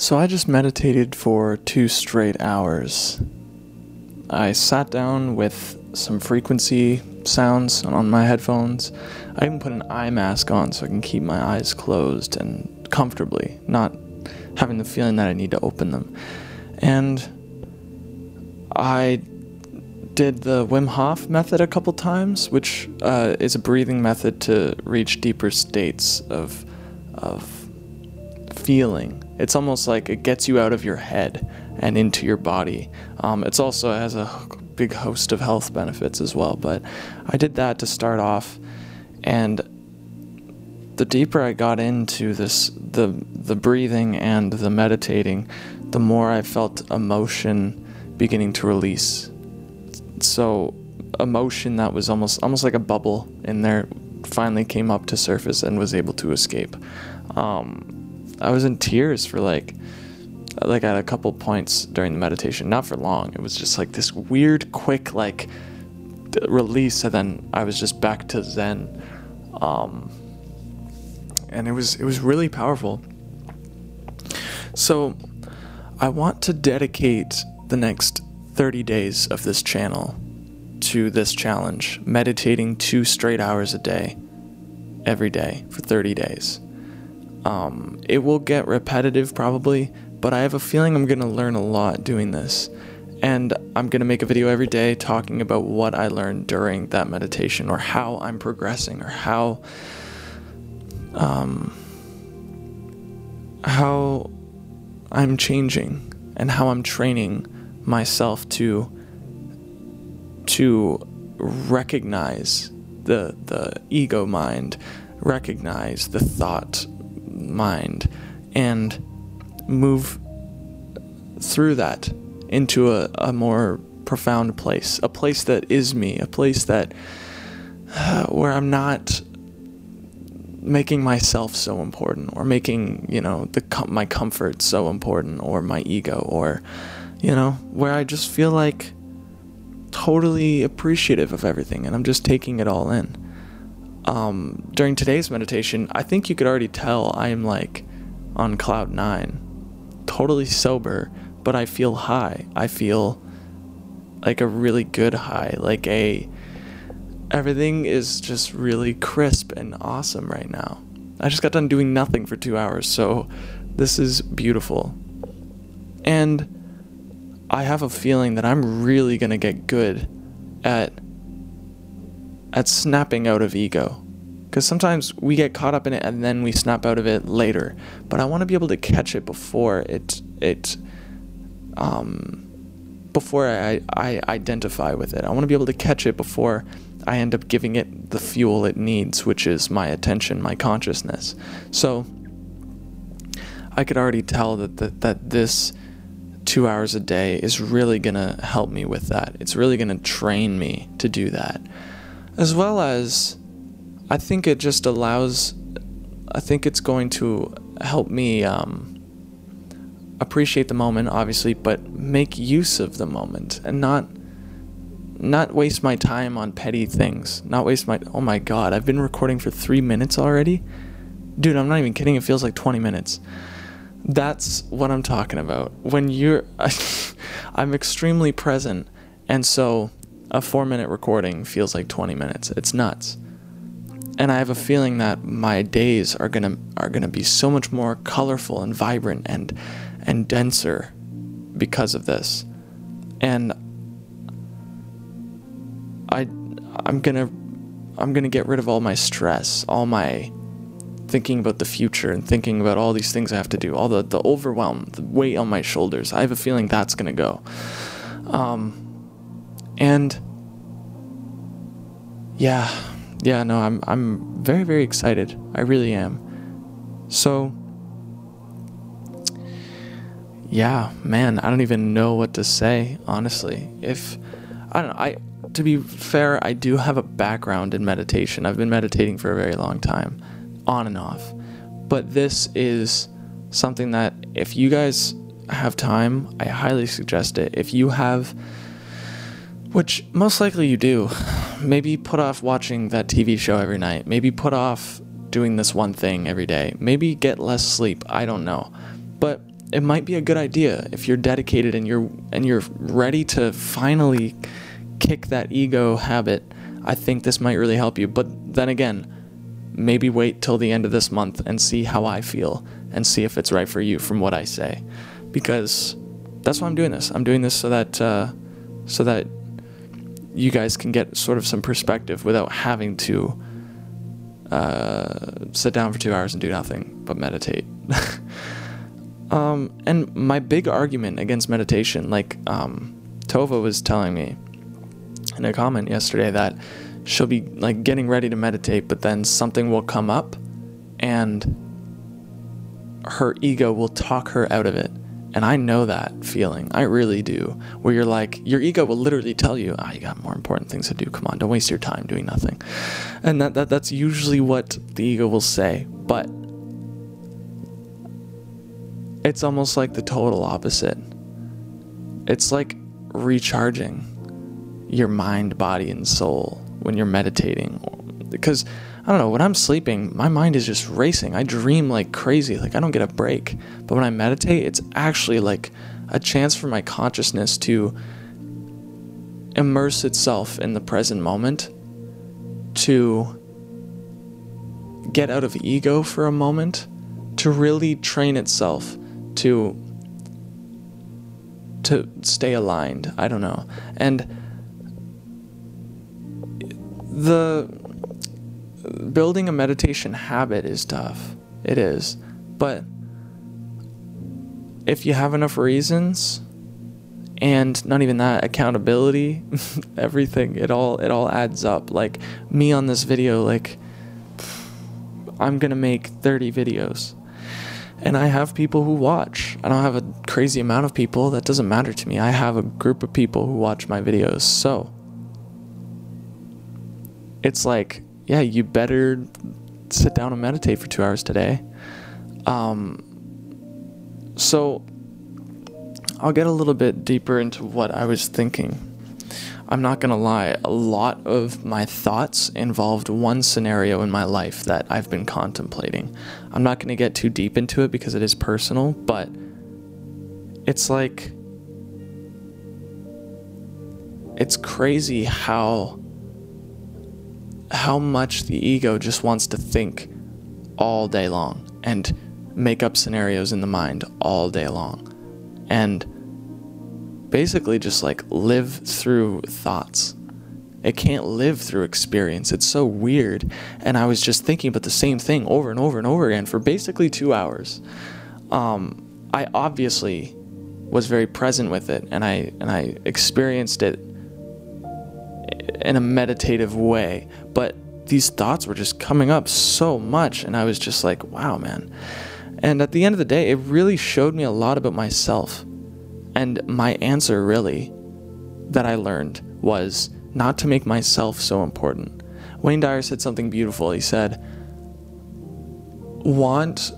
So I just meditated for two straight hours. I sat down with some frequency sounds on my headphones. I even put an eye mask on so I can keep my eyes closed and comfortably, not having the feeling that I need to open them. And I did the Wim Hof method a couple times, which uh, is a breathing method to reach deeper states of of feeling it's almost like it gets you out of your head and into your body. Um, it's also has a big host of health benefits as well. But I did that to start off, and the deeper I got into this, the the breathing and the meditating, the more I felt emotion beginning to release. So emotion that was almost almost like a bubble in there finally came up to surface and was able to escape. Um, I was in tears for like like at a couple points during the meditation, not for long. It was just like this weird, quick like release, and then I was just back to Zen, um, and it was it was really powerful. So, I want to dedicate the next 30 days of this channel to this challenge, meditating two straight hours a day, every day for 30 days. Um, it will get repetitive probably, but I have a feeling I'm going to learn a lot doing this. And I'm going to make a video every day talking about what I learned during that meditation or how I'm progressing or how um, how I'm changing and how I'm training myself to to recognize the the ego mind, recognize the thought mind and move through that into a, a more profound place, a place that is me, a place that uh, where I'm not making myself so important or making, you know, the my comfort so important or my ego or you know, where I just feel like totally appreciative of everything and I'm just taking it all in um, during today's meditation, I think you could already tell I am like on cloud nine, totally sober, but I feel high. I feel like a really good high, like a everything is just really crisp and awesome right now. I just got done doing nothing for two hours, so this is beautiful. And I have a feeling that I'm really gonna get good at at snapping out of ego. Because sometimes we get caught up in it and then we snap out of it later. But I want to be able to catch it before it it um, before I, I identify with it. I want to be able to catch it before I end up giving it the fuel it needs, which is my attention, my consciousness. So I could already tell that that, that this two hours a day is really going to help me with that. It's really going to train me to do that as well as I think it just allows, I think it's going to help me um, appreciate the moment, obviously, but make use of the moment and not not waste my time on petty things. Not waste my oh my god, I've been recording for three minutes already, dude. I'm not even kidding. It feels like 20 minutes. That's what I'm talking about. When you're, I'm extremely present, and so a four minute recording feels like 20 minutes. It's nuts. And I have a feeling that my days are gonna are gonna be so much more colorful and vibrant and and denser because of this. And I I'm gonna I'm gonna get rid of all my stress, all my thinking about the future and thinking about all these things I have to do, all the, the overwhelm, the weight on my shoulders. I have a feeling that's gonna go. Um, and yeah, yeah, no, I'm I'm very very excited. I really am. So yeah, man, I don't even know what to say, honestly. If I don't know, I to be fair, I do have a background in meditation. I've been meditating for a very long time, on and off. But this is something that if you guys have time, I highly suggest it. If you have which most likely you do. Maybe put off watching that TV show every night. Maybe put off doing this one thing every day. Maybe get less sleep. I don't know. But it might be a good idea if you're dedicated and you're and you're ready to finally kick that ego habit. I think this might really help you. But then again, maybe wait till the end of this month and see how I feel and see if it's right for you from what I say, because that's why I'm doing this. I'm doing this so that uh, so that you guys can get sort of some perspective without having to uh, sit down for two hours and do nothing but meditate. um, and my big argument against meditation, like um, Tova was telling me in a comment yesterday, that she'll be like getting ready to meditate, but then something will come up and her ego will talk her out of it. And I know that feeling. I really do. Where you're like, your ego will literally tell you, ah, oh, you got more important things to do. Come on, don't waste your time doing nothing. And that, that that's usually what the ego will say. But it's almost like the total opposite. It's like recharging your mind, body, and soul when you're meditating. Because I don't know, when I'm sleeping, my mind is just racing. I dream like crazy, like I don't get a break. But when I meditate, it's actually like a chance for my consciousness to immerse itself in the present moment, to get out of ego for a moment, to really train itself to to stay aligned. I don't know. And the building a meditation habit is tough. It is. But if you have enough reasons and not even that accountability, everything it all it all adds up. Like me on this video like I'm going to make 30 videos. And I have people who watch. I don't have a crazy amount of people. That doesn't matter to me. I have a group of people who watch my videos. So it's like yeah, you better sit down and meditate for two hours today. Um, so I'll get a little bit deeper into what I was thinking. I'm not going to lie, a lot of my thoughts involved one scenario in my life that I've been contemplating. I'm not going to get too deep into it because it is personal, but it's like. It's crazy how how much the ego just wants to think all day long and make up scenarios in the mind all day long. And basically just like live through thoughts. It can't live through experience. It's so weird. And I was just thinking about the same thing over and over and over again for basically two hours. Um, I obviously was very present with it and I and I experienced it in a meditative way. But these thoughts were just coming up so much, and I was just like, wow, man. And at the end of the day, it really showed me a lot about myself. And my answer, really, that I learned was not to make myself so important. Wayne Dyer said something beautiful. He said, Want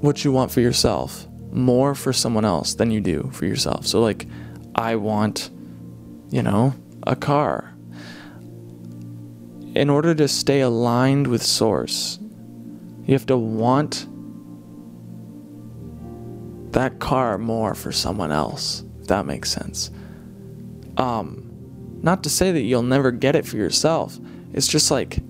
what you want for yourself more for someone else than you do for yourself. So, like, I want, you know, a car in order to stay aligned with Source, you have to want that car more for someone else, if that makes sense. Um, not to say that you'll never get it for yourself. It's just like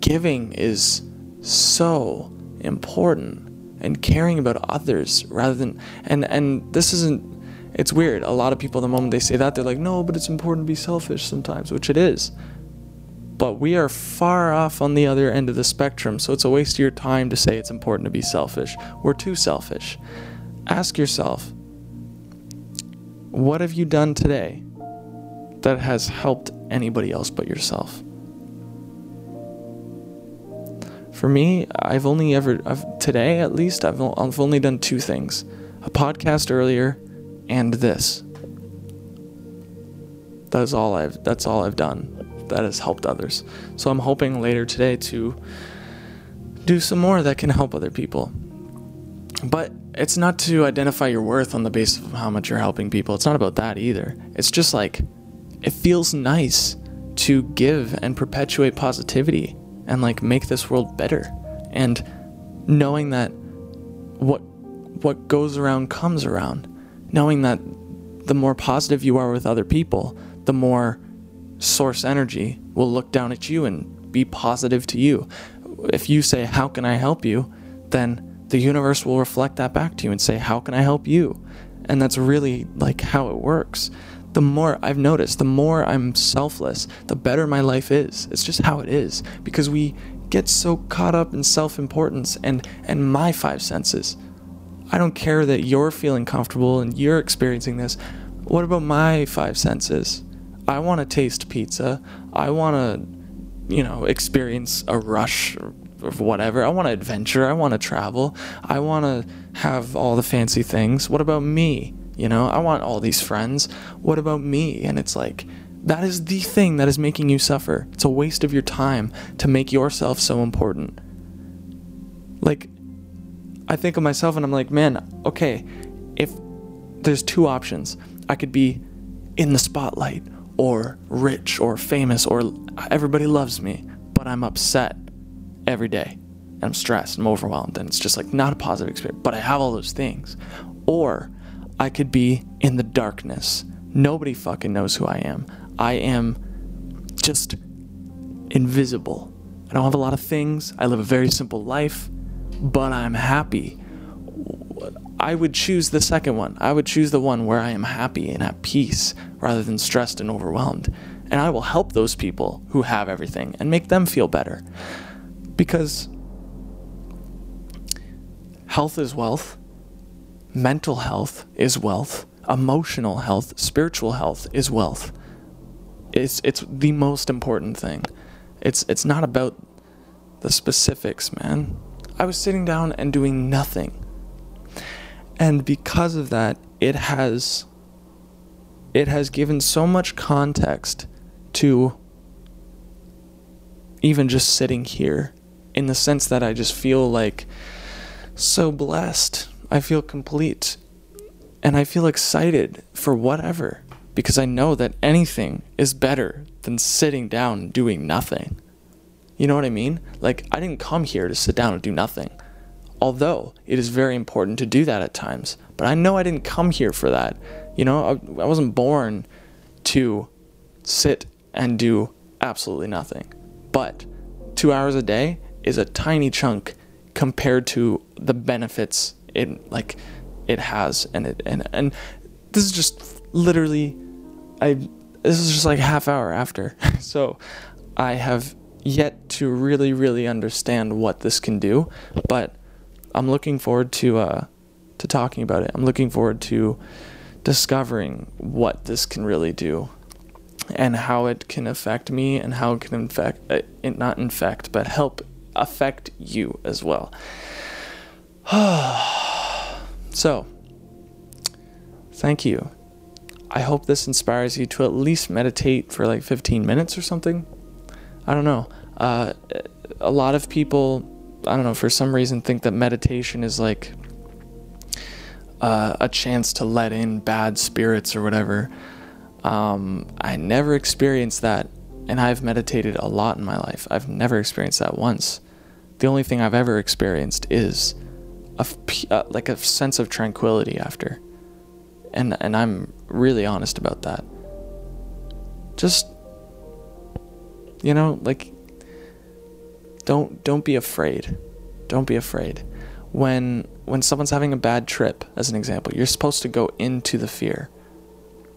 giving is so important and caring about others rather than and and this isn't it's weird. A lot of people the moment they say that they're like, "No, but it's important to be selfish sometimes," which it is but we are far off on the other end of the spectrum, so it's a waste of your time to say it's important to be selfish. We're too selfish. Ask yourself, what have you done today that has helped anybody else but yourself? For me, I've only ever, I've, today at least, I've, I've only done two things a podcast earlier and this. That's all I've, that's all I've done that has helped others. So I'm hoping later today to do some more that can help other people. But it's not to identify your worth on the basis of how much you're helping people. It's not about that either. It's just like it feels nice to give and perpetuate positivity and like make this world better. And knowing that what what goes around comes around. Knowing that the more positive you are with other people, the more source energy will look down at you and be positive to you. If you say, How can I help you? then the universe will reflect that back to you and say, How can I help you? And that's really like how it works. The more I've noticed, the more I'm selfless, the better my life is. It's just how it is because we get so caught up in self-importance and and my five senses. I don't care that you're feeling comfortable and you're experiencing this. What about my five senses? I want to taste pizza. I want to, you know, experience a rush of whatever. I want to adventure. I want to travel. I want to have all the fancy things. What about me? You know, I want all these friends. What about me? And it's like, that is the thing that is making you suffer. It's a waste of your time to make yourself so important. Like, I think of myself and I'm like, man, okay, if there's two options, I could be in the spotlight or rich or famous or everybody loves me, but I'm upset every day. And I'm stressed, I'm overwhelmed, and it's just like not a positive experience. But I have all those things. Or I could be in the darkness. Nobody fucking knows who I am. I am just invisible. I don't have a lot of things. I live a very simple life, but I'm happy. I would choose the second one. I would choose the one where I am happy and at peace rather than stressed and overwhelmed. And I will help those people who have everything and make them feel better. Because health is wealth, mental health is wealth, emotional health, spiritual health is wealth. It's it's the most important thing. It's it's not about the specifics, man. I was sitting down and doing nothing. And because of that, it has it has given so much context to even just sitting here in the sense that I just feel like so blessed. I feel complete. And I feel excited for whatever because I know that anything is better than sitting down and doing nothing. You know what I mean? Like, I didn't come here to sit down and do nothing. Although it is very important to do that at times. But I know I didn't come here for that. You know, I, I wasn't born to sit and do absolutely nothing. But two hours a day is a tiny chunk compared to the benefits it like it has and it and and this is just literally I this is just like half hour after so I have yet to really really understand what this can do but I'm looking forward to uh to talking about it I'm looking forward to discovering what this can really do and how it can affect me and how it can infect uh, it not infect but help affect you as well. so, thank you. I hope this inspires you to at least meditate for like 15 minutes or something. I don't know. Uh, a lot of people, I don't know, for some reason think that meditation is like uh, a chance to let in bad spirits or whatever. Um, I never experienced that and I've meditated a lot in my life. I've never experienced that once. The only thing I've ever experienced is a uh, like a sense of tranquility after. And and I'm really honest about that. Just you know, like don't don't be afraid. Don't be afraid. When when someone's having a bad trip, as an example, you're supposed to go into the fear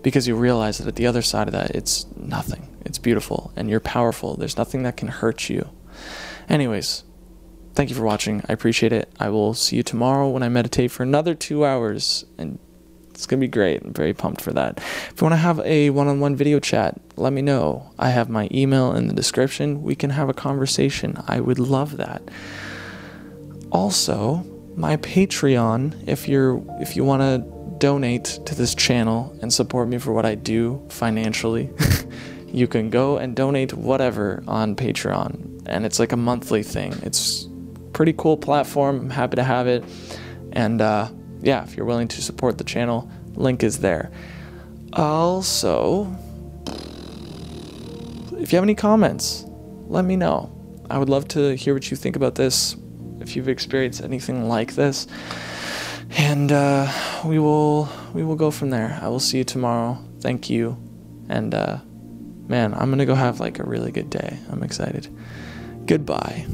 because you realize that at the other side of that, it's nothing. It's beautiful and you're powerful. There's nothing that can hurt you. Anyways, thank you for watching. I appreciate it. I will see you tomorrow when I meditate for another two hours, and it's gonna be great. I'm very pumped for that. If you want to have a one-on-one video chat, let me know. I have my email in the description. We can have a conversation. I would love that. Also, my Patreon. If you're if you want to donate to this channel and support me for what I do financially, you can go and donate whatever on Patreon. And it's like a monthly thing. It's pretty cool platform. I'm happy to have it. And uh, yeah, if you're willing to support the channel, link is there. Also, if you have any comments, let me know. I would love to hear what you think about this. If you've experienced anything like this, and uh, we will we will go from there. I will see you tomorrow. Thank you, and uh, man, I'm gonna go have like a really good day. I'm excited. Goodbye.